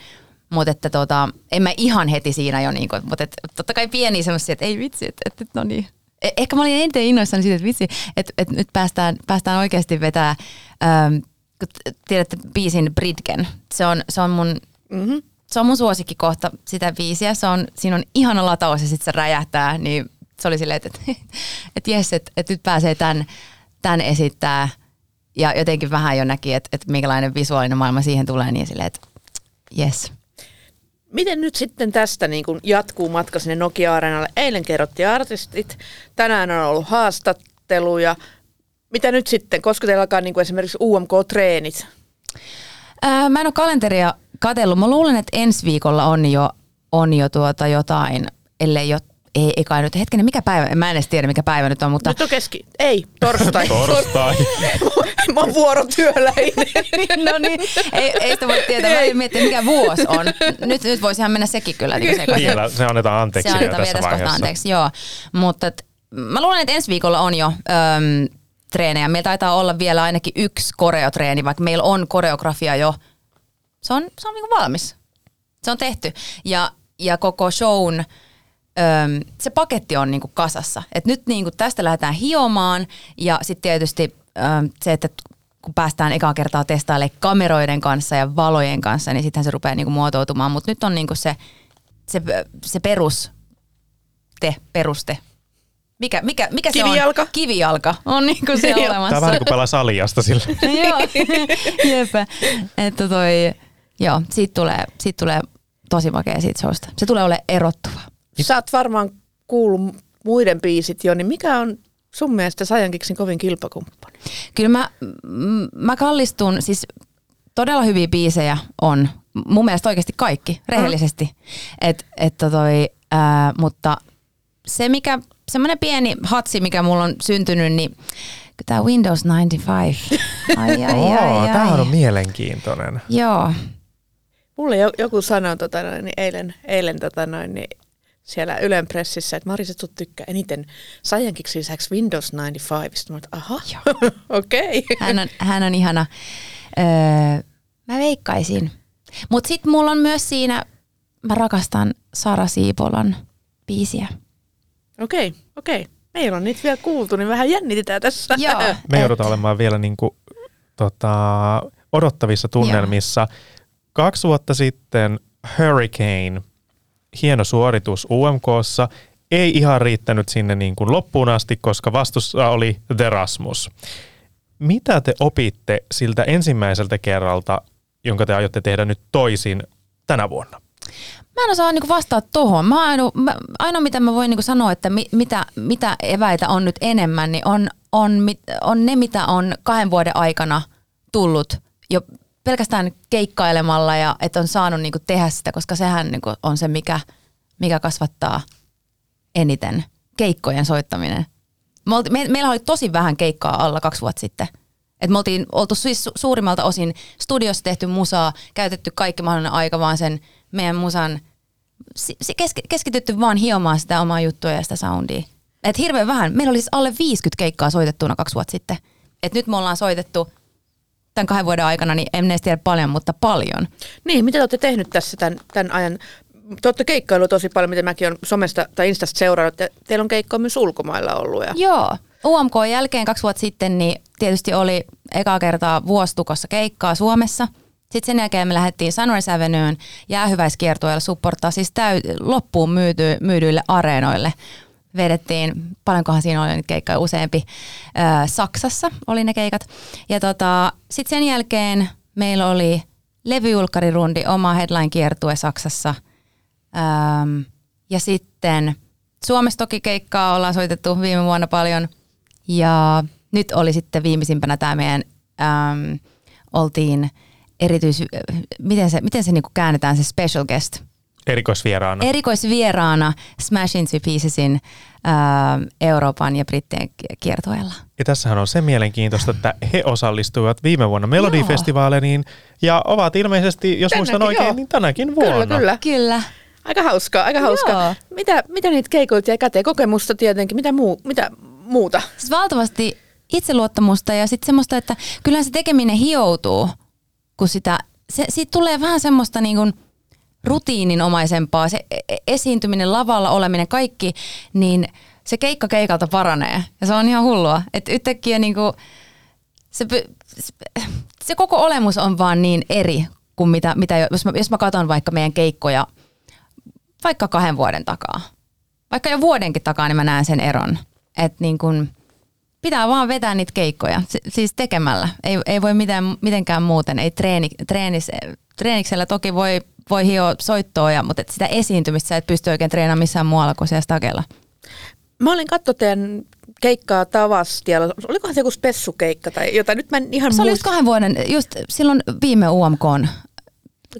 mutta että tota, en mä ihan heti siinä jo, niinku, mutta totta kai pieni semmoisia, että ei vitsi, että et, et, no niin. Eh- Ehkä mä olin eniten innoissani siitä, että vitsi, että, että nyt päästään, päästään oikeasti vetää, ähm, kun tiedätte biisin Bridgen. Se on, se on mun Mm-hmm. se on mun suosikkikohta sitä biisiä. Se on, siinä on ihana lataus ja sitten se räjähtää, niin se oli silleen, että, että, [LAUGHS] että jes, että, että nyt pääsee tämän, tämän esittää. Ja jotenkin vähän jo näki, että, että minkälainen visuaalinen maailma siihen tulee, niin silleen, että jes. Miten nyt sitten tästä niin kun jatkuu matka sinne Nokia-areenalle? Eilen kerrottiin artistit, tänään on ollut haastatteluja. Mitä nyt sitten, koska teillä alkaa niin esimerkiksi UMK-treenit? Ää, mä en ole kalenteria katsellut. Mä luulen, että ensi viikolla on jo, on jo tuota jotain, ellei jo, ei, ei kai nyt, hetkinen, mikä päivä, mä en edes tiedä mikä päivä nyt on, mutta Nyt on keski, ei, torstai. [LAUGHS] Torstai. [LAUGHS] Mä oon vuorotyöläinen. [LAUGHS] no niin, ei, ei sitä voi tietää. Mä en miettiä, mikä vuosi on. Nyt, nyt voisihan mennä sekin kyllä. Niin sekaisin. Vielä se annetaan anteeksi Se annetaan tässä vielä tässä vaiheessa. anteeksi, joo. Mutta et, mä luulen, että ensi viikolla on jo öm, treenejä. Meillä taitaa olla vielä ainakin yksi koreotreeni, vaikka meillä on koreografia jo. Se on, se on niinku valmis. Se on tehty. Ja, ja koko shown, öm, se paketti on niinku kasassa. Et nyt niinku tästä lähdetään hiomaan ja sitten tietysti öm, se, että kun päästään ekaa kertaa testailemaan kameroiden kanssa ja valojen kanssa, niin sittenhän se rupeaa niinku muotoutumaan. Mutta nyt on niinku se, se, se perus, te, peruste. Mikä, mikä, mikä se Kivijalka? on? Kivijalka. on niinku se [LAUGHS] Joo. Tämä on olemassa. vähän kuin pelaa saliasta sillä. [LAUGHS] joo. Että toi, joo, siitä tulee, siitä tulee tosi makea siitä showsta. Se tulee olemaan erottuva. Sä oot varmaan kuullut muiden biisit jo, niin mikä on sun mielestä Sajankiksin kovin kilpakumppani? Kyllä mä, mä kallistun, siis todella hyviä biisejä on. Mun mielestä oikeasti kaikki, rehellisesti. Et, et toi, ää, mutta se mikä, semmoinen pieni hatsi, mikä mulla on syntynyt, niin tämä Windows 95. Ai, ai, [LAUGHS] ai, Oo, ai, Tämä ai. on mielenkiintoinen. Joo. Mulle jo- joku sanoi tota noin, niin eilen, eilen tota noin, niin siellä Ylen pressissä, että Marisa, sut tykkää eniten Sajankiksin lisäksi Windows 95. Sitten mä että aha, [LAUGHS] okei. Hän on, hän on ihana. Öö, mä veikkaisin. Mutta sitten mulla on myös siinä, mä rakastan Sara Siipolan biisiä. Okei, okei. Meillä on niitä vielä kuultu, niin vähän jännitetään tässä. Joo. [LAUGHS] Me et- joudutaan olemaan vielä niin kuin, tota, odottavissa tunnelmissa. Kaksi vuotta sitten Hurricane, hieno suoritus UMKssa, ei ihan riittänyt sinne niin kuin loppuun asti, koska vastussa oli The Rasmus. Mitä te opitte siltä ensimmäiseltä kerralta, jonka te aiotte tehdä nyt toisin tänä vuonna? Mä en osaa niinku vastata tuohon. Mä ainoa, ainoa, mitä mä voin niinku sanoa, että mi, mitä, mitä eväitä on nyt enemmän, niin on, on, on ne, mitä on kahden vuoden aikana tullut jo pelkästään keikkailemalla ja että on saanut niinku tehdä sitä, koska sehän niinku on se, mikä, mikä kasvattaa eniten keikkojen soittaminen. Me olti, me, meillä oli tosi vähän keikkaa alla kaksi vuotta sitten. Et me oltiin oltu siis su- suurimmalta osin studiossa tehty musaa, käytetty kaikki mahdollinen aika vaan sen meidän musan, kesk- keskitytty vaan hiomaan sitä omaa juttua ja sitä soundia. Et hirveän vähän. Meillä oli siis alle 50 keikkaa soitettuna kaksi vuotta sitten. Et nyt me ollaan soitettu tämän kahden vuoden aikana, niin en edes tiedä paljon, mutta paljon. Niin, mitä te olette tehnyt tässä tämän, tämän ajan? Te olette keikkailu tosi paljon, mitä mäkin olen somesta tai Instasta seurannut. Ja teillä on keikkoa myös ulkomailla ollut. Ja... Joo. UMK jälkeen kaksi vuotta sitten, niin tietysti oli eka kertaa vuostukossa keikkaa Suomessa. Sitten sen jälkeen me lähdettiin Sunrise Avenueen jäähyväiskiertueella supporttaa siis täy- loppuun myyty, myydyille areenoille. Vedettiin, paljonkohan siinä oli nyt keikkoja useampi, ää, Saksassa oli ne keikat. Ja tota, sitten sen jälkeen meillä oli levyjulkkarirundi, oma headline-kiertue Saksassa. Ja sitten Suomessa toki keikkaa ollaan soitettu viime vuonna paljon. Ja nyt oli sitten viimeisimpänä tämä meidän, oltiin erityis, miten se, miten se niinku käännetään se special guest? Erikoisvieraana. Erikoisvieraana Smash Into Piecesin ää, Euroopan ja Brittien ki- kiertueella. Ja tässähän on se mielenkiintoista, että he osallistuivat viime vuonna Melodifestivaaleihin ja ovat ilmeisesti, jos Tänäkin, muistan oikein, joo. niin tänäkin vuonna. Kyllä, kyllä. Kyllä. Aika hauskaa, aika hauskaa. Joo. Mitä, mitä niitä keikoilta jäi käteen? Kokemusta tietenkin. Mitä, muu, mitä muuta? Siis valtavasti itseluottamusta ja sitten semmoista, että kyllä se tekeminen hioutuu, kun sitä, se, siitä tulee vähän semmoista niin kuin rutiininomaisempaa, se e- esiintyminen, lavalla oleminen, kaikki, niin se keikka keikalta paranee. Ja se on ihan hullua. Että yhtäkkiä niin kuin se, se- koko olemus on vaan niin eri kuin mitä, mitä jos mä, jos mä katson vaikka meidän keikkoja vaikka kahden vuoden takaa. Vaikka jo vuodenkin takaa, niin mä näen sen eron. Että niin kun pitää vaan vetää niitä keikkoja, si- siis tekemällä. Ei, ei voi mitään, mitenkään muuten. Ei treeni, treenis, treeniksellä toki voi, voi hioa soittoa, ja, mutta sitä esiintymistä sä et pysty oikein treenaamaan missään muualla kuin siellä stakella. Mä olin katso teidän keikkaa Tavastialla. Olikohan se joku spessukeikka tai jotain? Nyt mä en ihan Se oli just muista. kahden vuoden, just silloin viime UMK,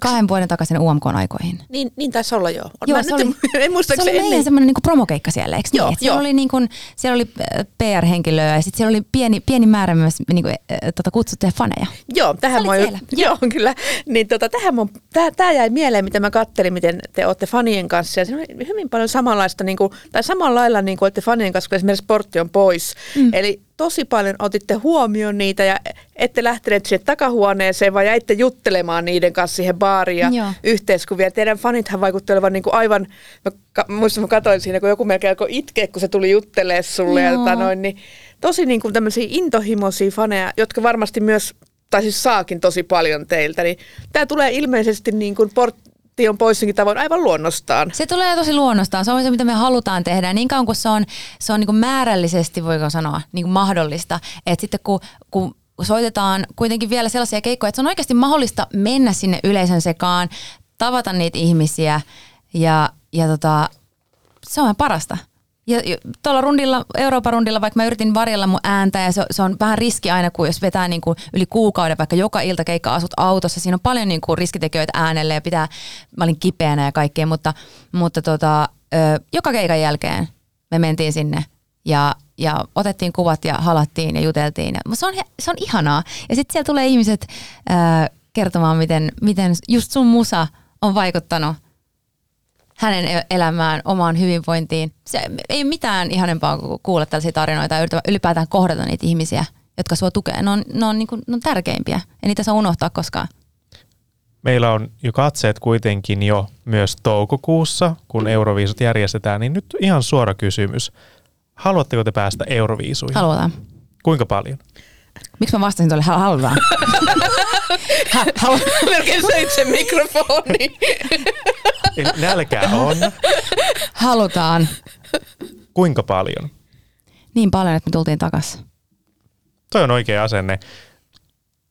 kahden vuoden takaisin UMK aikoihin. Niin, niin taisi olla joo. Joo, mä se oli- en, [LAUGHS] en Se oli meidän semmoinen niinku promokeikka siellä, eikö Joo, niin? Et Siellä joo. oli, niinku, siellä oli äh, PR-henkilöä ja sitten siellä oli pieni, pieni määrä myös niinku, äh, tota, kutsuttuja faneja. Joo, tähän mä siellä. joo, kyllä. Niin tota, tähän mä, tää, tää jäi mieleen, mitä mä kattelin, miten te olette fanien kanssa. Ja siinä oli hyvin paljon samanlaista, niin kuin, tai samalla lailla niin kuin olette fanien kanssa, kun esimerkiksi sportti on pois. Mm. Eli tosi paljon otitte huomioon niitä ja ette lähteneet sinne takahuoneeseen, vaan jäitte juttelemaan niiden kanssa siihen baariin ja Joo. yhteiskuvia. Teidän fanithan vaikutti olevan niin kuin aivan, mä, ka, muistan, mä katsoin siinä, kun joku melkein alkoi itkeä, kun se tuli juttelee sulle. Ja, tota noin, niin, tosi niin kuin tämmöisiä intohimoisia faneja, jotka varmasti myös, tai siis saakin tosi paljon teiltä. Niin tämä tulee ilmeisesti niin kuin portti on poissinkin tavoin aivan luonnostaan. Se tulee tosi luonnostaan. Se on se, mitä me halutaan tehdä. Niin kauan kuin se on, se on niin kuin määrällisesti, voiko sanoa, niin kuin mahdollista. Että sitten kun, kun soitetaan kuitenkin vielä sellaisia keikkoja, että se on oikeasti mahdollista mennä sinne yleisön sekaan, tavata niitä ihmisiä ja, ja tota, se on parasta. Ja tuolla rundilla, Euroopan rundilla, vaikka mä yritin varjella mun ääntä ja se, se on vähän riski aina, kun jos vetää niin kuin yli kuukauden, vaikka joka ilta keikka asut autossa, siinä on paljon niin kuin riskitekijöitä äänelle ja pitää, mä olin kipeänä ja kaikkea, mutta, mutta tota, joka keikan jälkeen me mentiin sinne ja, ja otettiin kuvat ja halattiin ja juteltiin. Ja se, on, se on ihanaa. Ja sitten siellä tulee ihmiset ö, kertomaan, miten, miten just sun musa on vaikuttanut hänen e- elämään, omaan hyvinvointiin. Se ei ole mitään ihanempaa kuin kuulla tällaisia tarinoita ja ylipäätään kohdata niitä ihmisiä, jotka sua tukee. Ne on, ne on, niin kuin, ne on tärkeimpiä. Ei niitä saa unohtaa koskaan. Meillä on jo katseet kuitenkin jo myös toukokuussa, kun Euroviisut järjestetään, niin nyt ihan suora kysymys. Haluatteko te päästä Euroviisuihin? Halutaan. Kuinka paljon? Miksi mä vastasin tuolle "Hal- halutaan? [LAUGHS] Ha- halu- Melkein söit sen mikrofoni. Nälkää on. halutaan. Kuinka paljon? Niin paljon, että me tultiin takaisin. Toi on oikea asenne.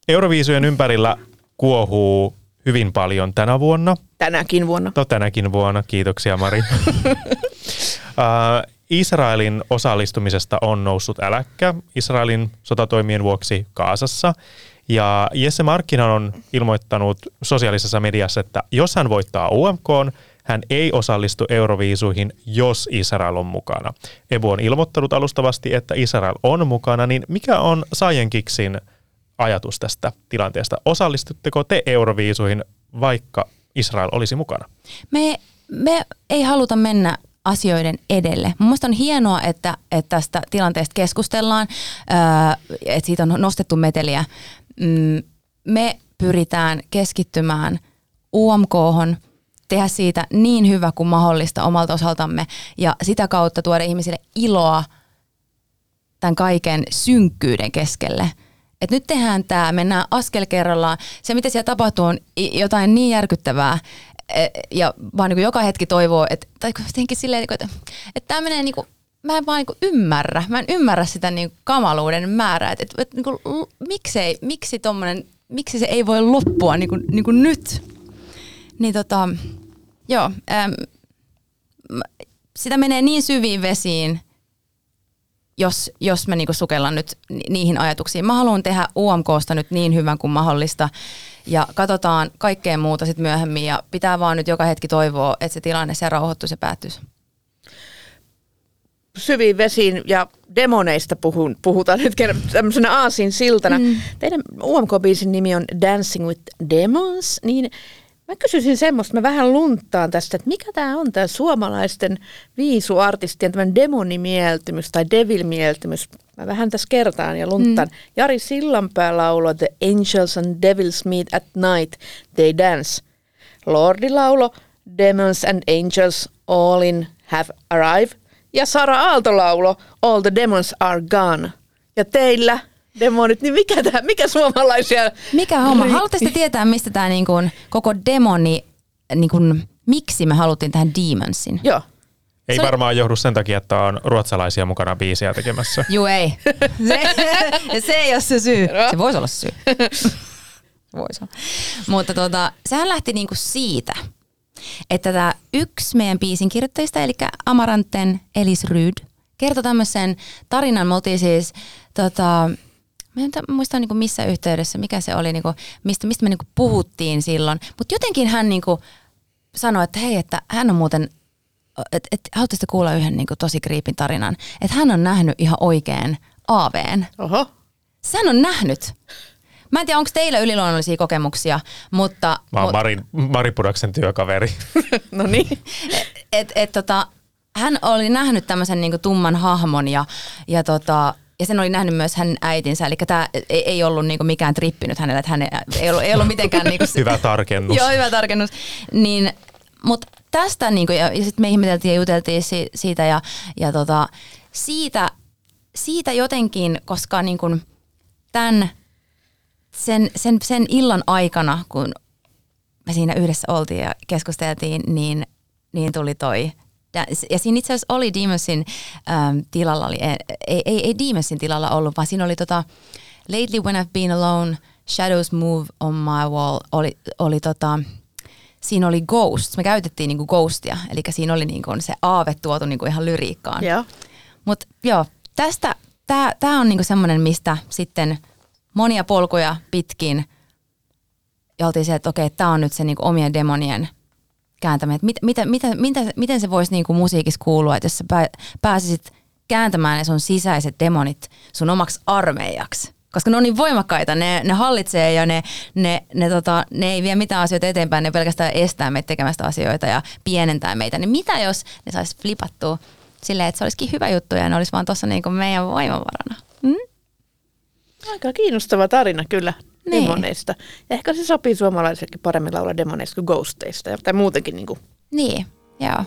Euroviisujen ympärillä kuohuu hyvin paljon tänä vuonna. Tänäkin vuonna. No tänäkin vuonna, kiitoksia Mari. uh, [LAUGHS] Israelin osallistumisesta on noussut äläkkä Israelin sotatoimien vuoksi Kaasassa. Ja Jesse Markkinen on ilmoittanut sosiaalisessa mediassa, että jos hän voittaa UMK, hän ei osallistu Euroviisuihin, jos Israel on mukana. Ebu on ilmoittanut alustavasti, että Israel on mukana, niin mikä on Science ajatus tästä tilanteesta? Osallistutteko te Euroviisuihin, vaikka Israel olisi mukana? Me, me ei haluta mennä asioiden edelle. Mielestäni on hienoa, että, että tästä tilanteesta keskustellaan, että siitä on nostettu meteliä. Mm, me pyritään keskittymään umk tehdä siitä niin hyvä kuin mahdollista omalta osaltamme ja sitä kautta tuoda ihmisille iloa tämän kaiken synkkyyden keskelle. Et nyt tehdään tämä, mennään askel kerrallaan. Se, mitä siellä tapahtuu, on jotain niin järkyttävää, ja vaan niin kuin joka hetki toivoo, että, tai silleen, että, että tämä menee niin kuin, mä en vaan niin kuin ymmärrä, mä en ymmärrä sitä niin kamaluuden määrää, että, että, että niin kuin, miksei, miksi, tommonen, miksi se ei voi loppua niin kuin, niin kuin nyt. Niin tota, joo, äm, sitä menee niin syviin vesiin, jos, jos mä niinku sukellan nyt niihin ajatuksiin. Mä haluan tehdä UMKsta nyt niin hyvän kuin mahdollista ja katsotaan kaikkea muuta sitten myöhemmin ja pitää vaan nyt joka hetki toivoa, että se tilanne se rauhoittuisi ja päättyisi. Syviin vesiin ja demoneista puhun, puhutaan nyt tämmöisenä aasin siltana. Mm. Teidän UMK-biisin nimi on Dancing with Demons, niin Mä kysyisin semmoista, mä vähän luntaan tästä, että mikä tämä on tämä suomalaisten viisuartistien tämmöinen demonimieltymys tai devilmieltymys. Mä vähän tässä kertaan ja luntaan. Mm. Jari Sillanpää lauloi The Angels and Devils Meet at Night, They Dance. Lordi laulo Demons and Angels All in Have Arrived. Ja Sara Aalto laulo All the Demons Are Gone. Ja teillä demonit, niin mikä, tää, mikä suomalaisia... Mikä homma? Haluatteko tietää, mistä tämä niinku, koko demoni, niinku, miksi me haluttiin tähän Demonsin? Joo. Ei se... varmaan johdu sen takia, että on ruotsalaisia mukana biisiä tekemässä. [LAUGHS] Joo ei. Se, [LAUGHS] se ei ole se syy. Se voisi olla syy. Voisi olla. Mutta tota, sehän lähti niinku siitä, että tämä yksi meidän biisin kirjoittajista, eli Amaranten Elis Ryd, kertoi tämmöisen tarinan. Me oltiin siis tota, Mä en muista niin kuin missä yhteydessä, mikä se oli, niin kuin, mistä, mistä me niin kuin puhuttiin silloin. Mutta jotenkin hän niin kuin sanoi, että hei, että hän on muuten, että et, haluaisitte kuulla yhden niin kuin tosi kriipin tarinan, että hän on nähnyt ihan oikein AVn. Oho. Hän on nähnyt. Mä en tiedä, onko teillä yliluonnollisia kokemuksia, mutta... Mä oon Mari, Mari Pudaksen työkaveri. [LAUGHS] no niin. et, [LAUGHS] et, et, tota, hän oli nähnyt tämmöisen niinku tumman hahmon ja, ja tota, ja sen oli nähnyt myös hänen äitinsä, eli tämä ei, ei ollut niinku mikään trippi nyt hänelle, että hän ei ollut, ei ollut mitenkään... Niinku, [LAUGHS] hyvä tarkennus. joo, hyvä tarkennus. Niin, mutta tästä, niinku, ja, ja sitten me ihmeteltiin ja juteltiin si, siitä, ja, ja tota, siitä, siitä jotenkin, koska niinku, tämän, sen, sen, sen illan aikana, kun me siinä yhdessä oltiin ja keskusteltiin, niin, niin tuli toi ja siinä itse asiassa oli Demonsin ähm, tilalla, oli, ei, ei, ei Demonsin tilalla ollut, vaan siinä oli tota, Lately when I've been alone, Shadows move on my wall, oli, oli tota, siinä oli Ghost. Me käytettiin niinku Ghostia, eli siinä oli niinku se aave tuotu niinku ihan lyriikkaan. Joo. Mutta joo, tästä, tämä on niinku semmoinen, mistä sitten monia polkuja pitkin ja oltiin se, että okei, tämä on nyt se niinku omien demonien – kääntämään, että mit, mitä, mitä, mitä, miten se voisi niin kuin musiikissa kuulua, että jos sä pääsisit kääntämään ne sun sisäiset demonit sun omaksi armeijaksi. Koska ne on niin voimakkaita, ne, ne hallitsee ja ne, ne, ne, tota, ne ei vie mitään asioita eteenpäin, ne pelkästään estää meitä tekemästä asioita ja pienentää meitä. Niin mitä jos ne saisi flipattua silleen, että se olisikin hyvä juttu ja ne olisi vaan tuossa niin meidän voimavarana? Hmm? Aika kiinnostava tarina kyllä niin. demoneista. Ja ehkä se sopii suomalaisellekin paremmin laulaa demoneista kuin ghosteista. Tai muutenkin niin kuin. Niin, joo.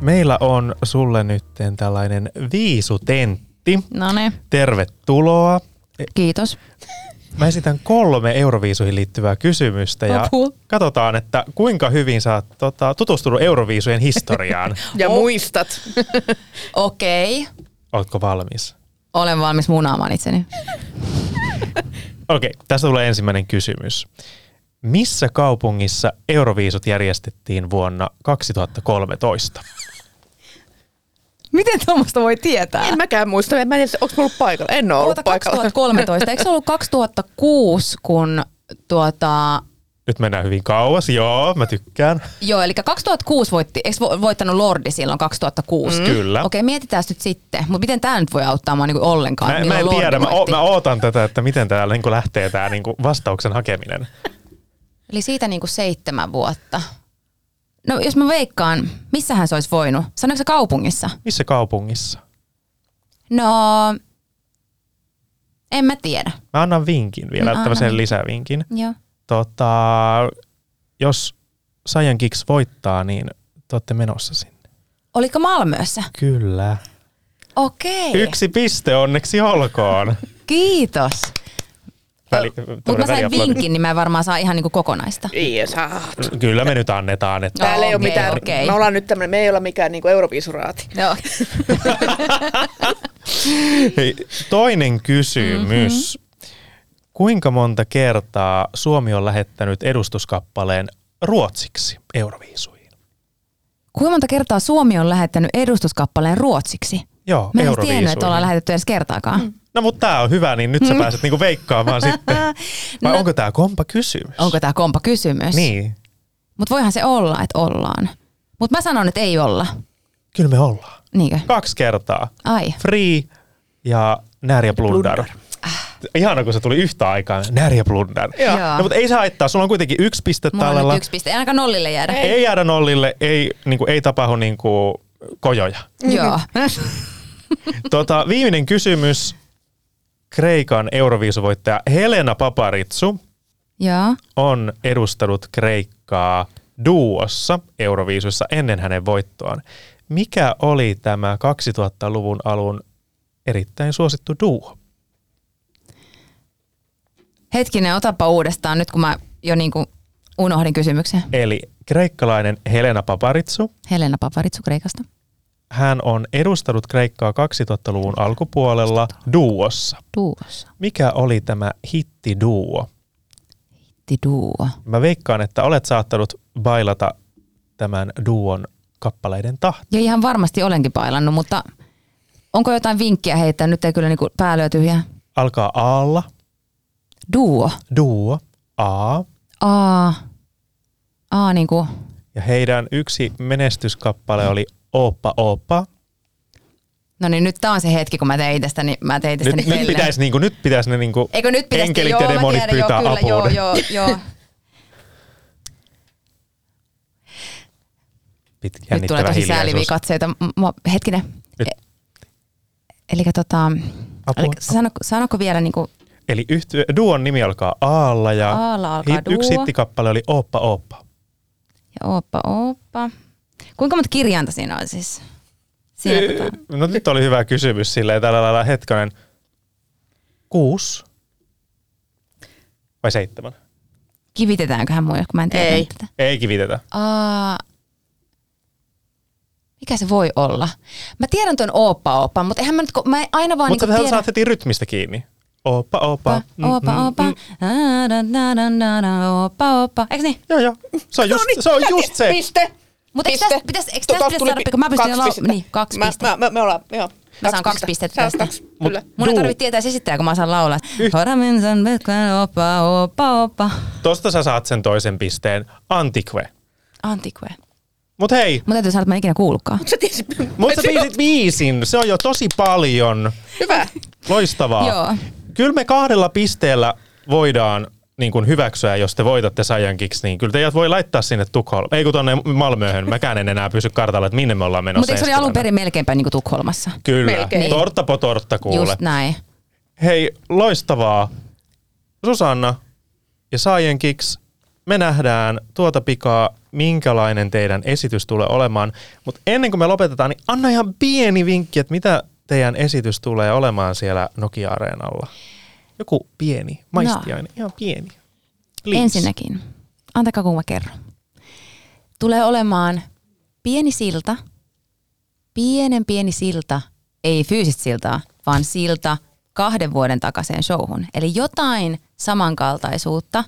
Meillä on sulle nyt tällainen viisutentti. No niin. Tervetuloa. Kiitos. mä esitän kolme Euroviisuihin liittyvää kysymystä ja Apua. katsotaan, että kuinka hyvin sä oot tota, tutustunut Euroviisujen historiaan. [LAUGHS] Ja muistat. [LAUGHS] Okei. Ootko valmis? Olen valmis munaamaan itseni. Okei, tästä tulee ensimmäinen kysymys. Missä kaupungissa Euroviisut järjestettiin vuonna 2013? Miten tuommoista voi tietää? En mäkään muista. En mä tiedä, onko ollut paikalla. En ole ollut paikalla. 2013. Eikö se ollut 2006, kun tuota... Nyt mennään hyvin kauas, joo, mä tykkään. Joo, eli 2006 voitti, eikö vo- voittanut Lordi silloin 2006? Mm. Kyllä. Okei, mietitään nyt sitten. Mutta miten tämä nyt voi auttaa mua niinku ollenkaan? Mä, mä en Lordi tiedä, mä, o, voitti? mä ootan tätä, että miten täällä niin lähtee tämä niin vastauksen hakeminen. [LAUGHS] Eli siitä niinku seitsemän vuotta. No jos mä veikkaan, missähän se olisi voinut? Sanoiko se kaupungissa? Missä kaupungissa? No, en mä tiedä. Mä annan vinkin vielä, No, tämmöisen vinkin. lisävinkin. Joo. Tota, jos Saiyan Kicks voittaa, niin te olette menossa sinne. Oliko Malmössä? Kyllä. Okei. Yksi piste, onneksi olkoon. [LAUGHS] Kiitos. Väli, Mutta mä sain vinkin, niin mä en varmaan saa ihan niinku kokonaista. Ei saa. Kyllä me nyt annetaan. Että Täällä ei ole mitään, okei. me ollaan nyt tämmönen, me ei olla mikään niinku Euroviisuraati. Joo. Hei, toinen kysymys. Mm-hmm. Kuinka monta kertaa Suomi on lähettänyt edustuskappaleen ruotsiksi Euroviisuihin? Kuinka monta kertaa Suomi on lähettänyt edustuskappaleen ruotsiksi? Joo, Mä en edes tiennyt, että ollaan lähetetty edes kertaakaan. Mm. No mutta tää on hyvä, niin nyt sä pääset niinku veikkaamaan sitten. [LAUGHS] Vai No- onko tää kompa kysymys? Onko tämä kompa kysymys? Niin, Mutta voihan se olla, että ollaan. Mutta mä sanon, että ei olla. kyllä me ollaan. Niinkö? Kaksi kertaa. Ai. Free ja Närja Blundar. Ihana, kun se tuli yhtä aikaa. Joo. Joo. No, mutta ei se haittaa. Sulla on kuitenkin yksi piste Mulla on tallella. nyt yksi piste. Ei ainakaan nollille jäädä. Ei jäädä nollille, ei, niin kuin, ei tapahdu niin kuin, kojoja. Joo. [LAUGHS] Tota, viimeinen kysymys. Kreikan Euroviisuvoittaja Helena Paparitsu Joo. on edustanut Kreikkaa duossa Euroviisuissa ennen hänen voittoaan. Mikä oli tämä 2000-luvun alun erittäin suosittu duo? Hetkinen, otapa uudestaan nyt kun mä jo niinku unohdin kysymyksen. Eli kreikkalainen Helena Paparitsu. Helena Paparitsu Kreikasta. Hän on edustanut Kreikkaa 2000-luvun alkupuolella duossa. Duossa. Mikä oli tämä hittiduo? Hitti duo. Mä veikkaan, että olet saattanut bailata tämän duon kappaleiden tahti. Ja ihan varmasti olenkin pailannut, mutta onko jotain vinkkiä heittää? Nyt ei kyllä niinku pää tyhjää. Alkaa Aalla, Duo. duo, A. A. A niinku. Ja heidän yksi menestyskappale oli Oppa Oppa. No niin, nyt tää on se hetki, kun mä tein itsestäni, mä tein Nyt, itsestäni nyt, pellen. pitäisi, niinku, nyt pitäisi ne niinku Eikö nyt pitäisi? enkelit joo, ja mä demonit tiedän, pyytää joo, kyllä, apuun. Joo, joo, joo. [LAUGHS] Pit, Nyt tulee tosi sääliviä katseita. M- m- hetkinen. Nyt. Eli tota, Apua, elikkä sano, sanoko vielä niinku, Eli yhtye, duon nimi alkaa Aalla ja Aalla alkaa hit, yksi hittikappale oli Oppa Oppa. ja oppa, oppa. Kuinka monta kirjainta siinä on siis? Siinä, Ö, tota, No nyt oli hyvä kysymys silleen tällä lailla hetkonen. Kuusi vai seitsemän? kivitetäänköhän muille, kun mä en tiedä Ei. tätä. Ei kivitetä. Aa, mikä se voi olla? Mä tiedän tuon oppa oppa, mutta eihän mä nyt, mä aina vaan Mutta niinku sä tiedän. saat heti rytmistä kiinni. Oppa Oppa. Oppa, oppa, oppa. Da, da, da, da, da, da, oppa, oppa. Eiks niin? Joo, joo. Se on just, Noniin, se, on just se. Piste. Mutta eikö tästä pitäisi, eikö tästä pitäisi saada, kun mä pystyn pistettä. Niin, kaksi mä, pistettä. Mä, me ollaan, joo. Mä saan kaksi pistettä tästä. kaksi, kyllä. Mun ei tarvitse tietää se esittää, kun mä saan laulaa. Horaminsan vetkän oppa, oppa, oppa. Tosta sä saat sen toisen pisteen. Antique. Antique. Mut hei, Mun täytyy sanoa, että mä en ikinä kuullutkaan. Sä tiesit. mut sä piisit viisin. Se on jo tosi paljon. Hyvä. Loistavaa. Joo. Kyllä me kahdella pisteellä voidaan niin kuin hyväksyä, jos te voitatte Saiyan Kicks, niin kyllä teidät voi laittaa sinne Tukholmaan. Ei kun tonne Malmöhön. Mäkään en enää pysy kartalla, että minne me ollaan menossa. Mutta eikö se oli alun perin melkeinpä niin kuin Tukholmassa? Kyllä. Melkein. Niin. Tortta po tortta kuule. Just näin. Hei, loistavaa. Susanna ja Saiyan Kicks, me nähdään tuota pikaa, minkälainen teidän esitys tulee olemaan. Mutta ennen kuin me lopetetaan, niin anna ihan pieni vinkki, että mitä teidän esitys tulee olemaan siellä Nokia-areenalla. Joku pieni, maistiainen, ihan pieni. Liis. Ensinnäkin, antakaa kun mä kerron. Tulee olemaan pieni silta, pienen pieni silta, ei fyysistä siltaa, vaan silta kahden vuoden takaiseen showhun. Eli jotain samankaltaisuutta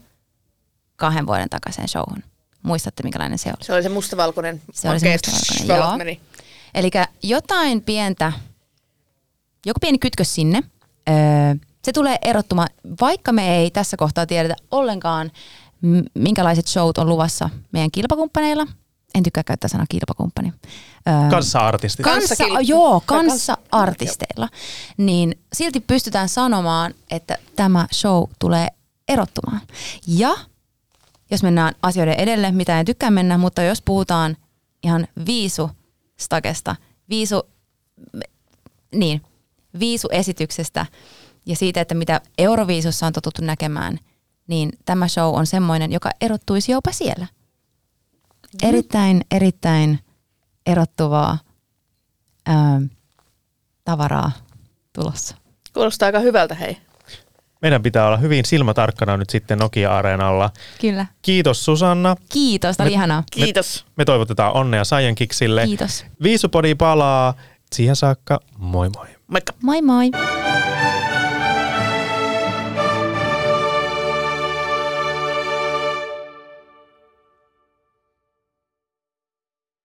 kahden vuoden takaiseen showhun. Muistatte, minkälainen se oli? Se oli se mustavalkoinen. Se oli se mustavalkoinen, joo. meni. Eli jotain pientä, joku pieni kytkös sinne. Öö, se tulee erottumaan, vaikka me ei tässä kohtaa tiedetä ollenkaan, minkälaiset showt on luvassa meidän kilpakumppaneilla. En tykkää käyttää sanaa kilpakumppani. Öö, Kanssa-artistit. Kanssa- kanssa, joo, kanssa-artisteilla, niin silti pystytään sanomaan, että tämä show tulee erottumaan. Ja jos mennään asioiden edelle, mitä en tykkää mennä, mutta jos puhutaan ihan viisu-stakesta, viisu, niin, viisuesityksestä ja siitä, että mitä Euroviisussa on totuttu näkemään, niin tämä show on semmoinen, joka erottuisi jopa siellä. Erittäin, erittäin erottuvaa ää, tavaraa tulossa. Kuulostaa aika hyvältä, hei. Meidän pitää olla hyvin silmätarkkana nyt sitten Nokia-areenalla. Kyllä. Kiitos Susanna. Kiitos, tämä oli Me- ihanaa. Kiitos. Me toivotetaan onnea Scienkiksille. Kiitos. Viisupodi palaa. Siihen saakka, moi moi. Moikka! Moi moi!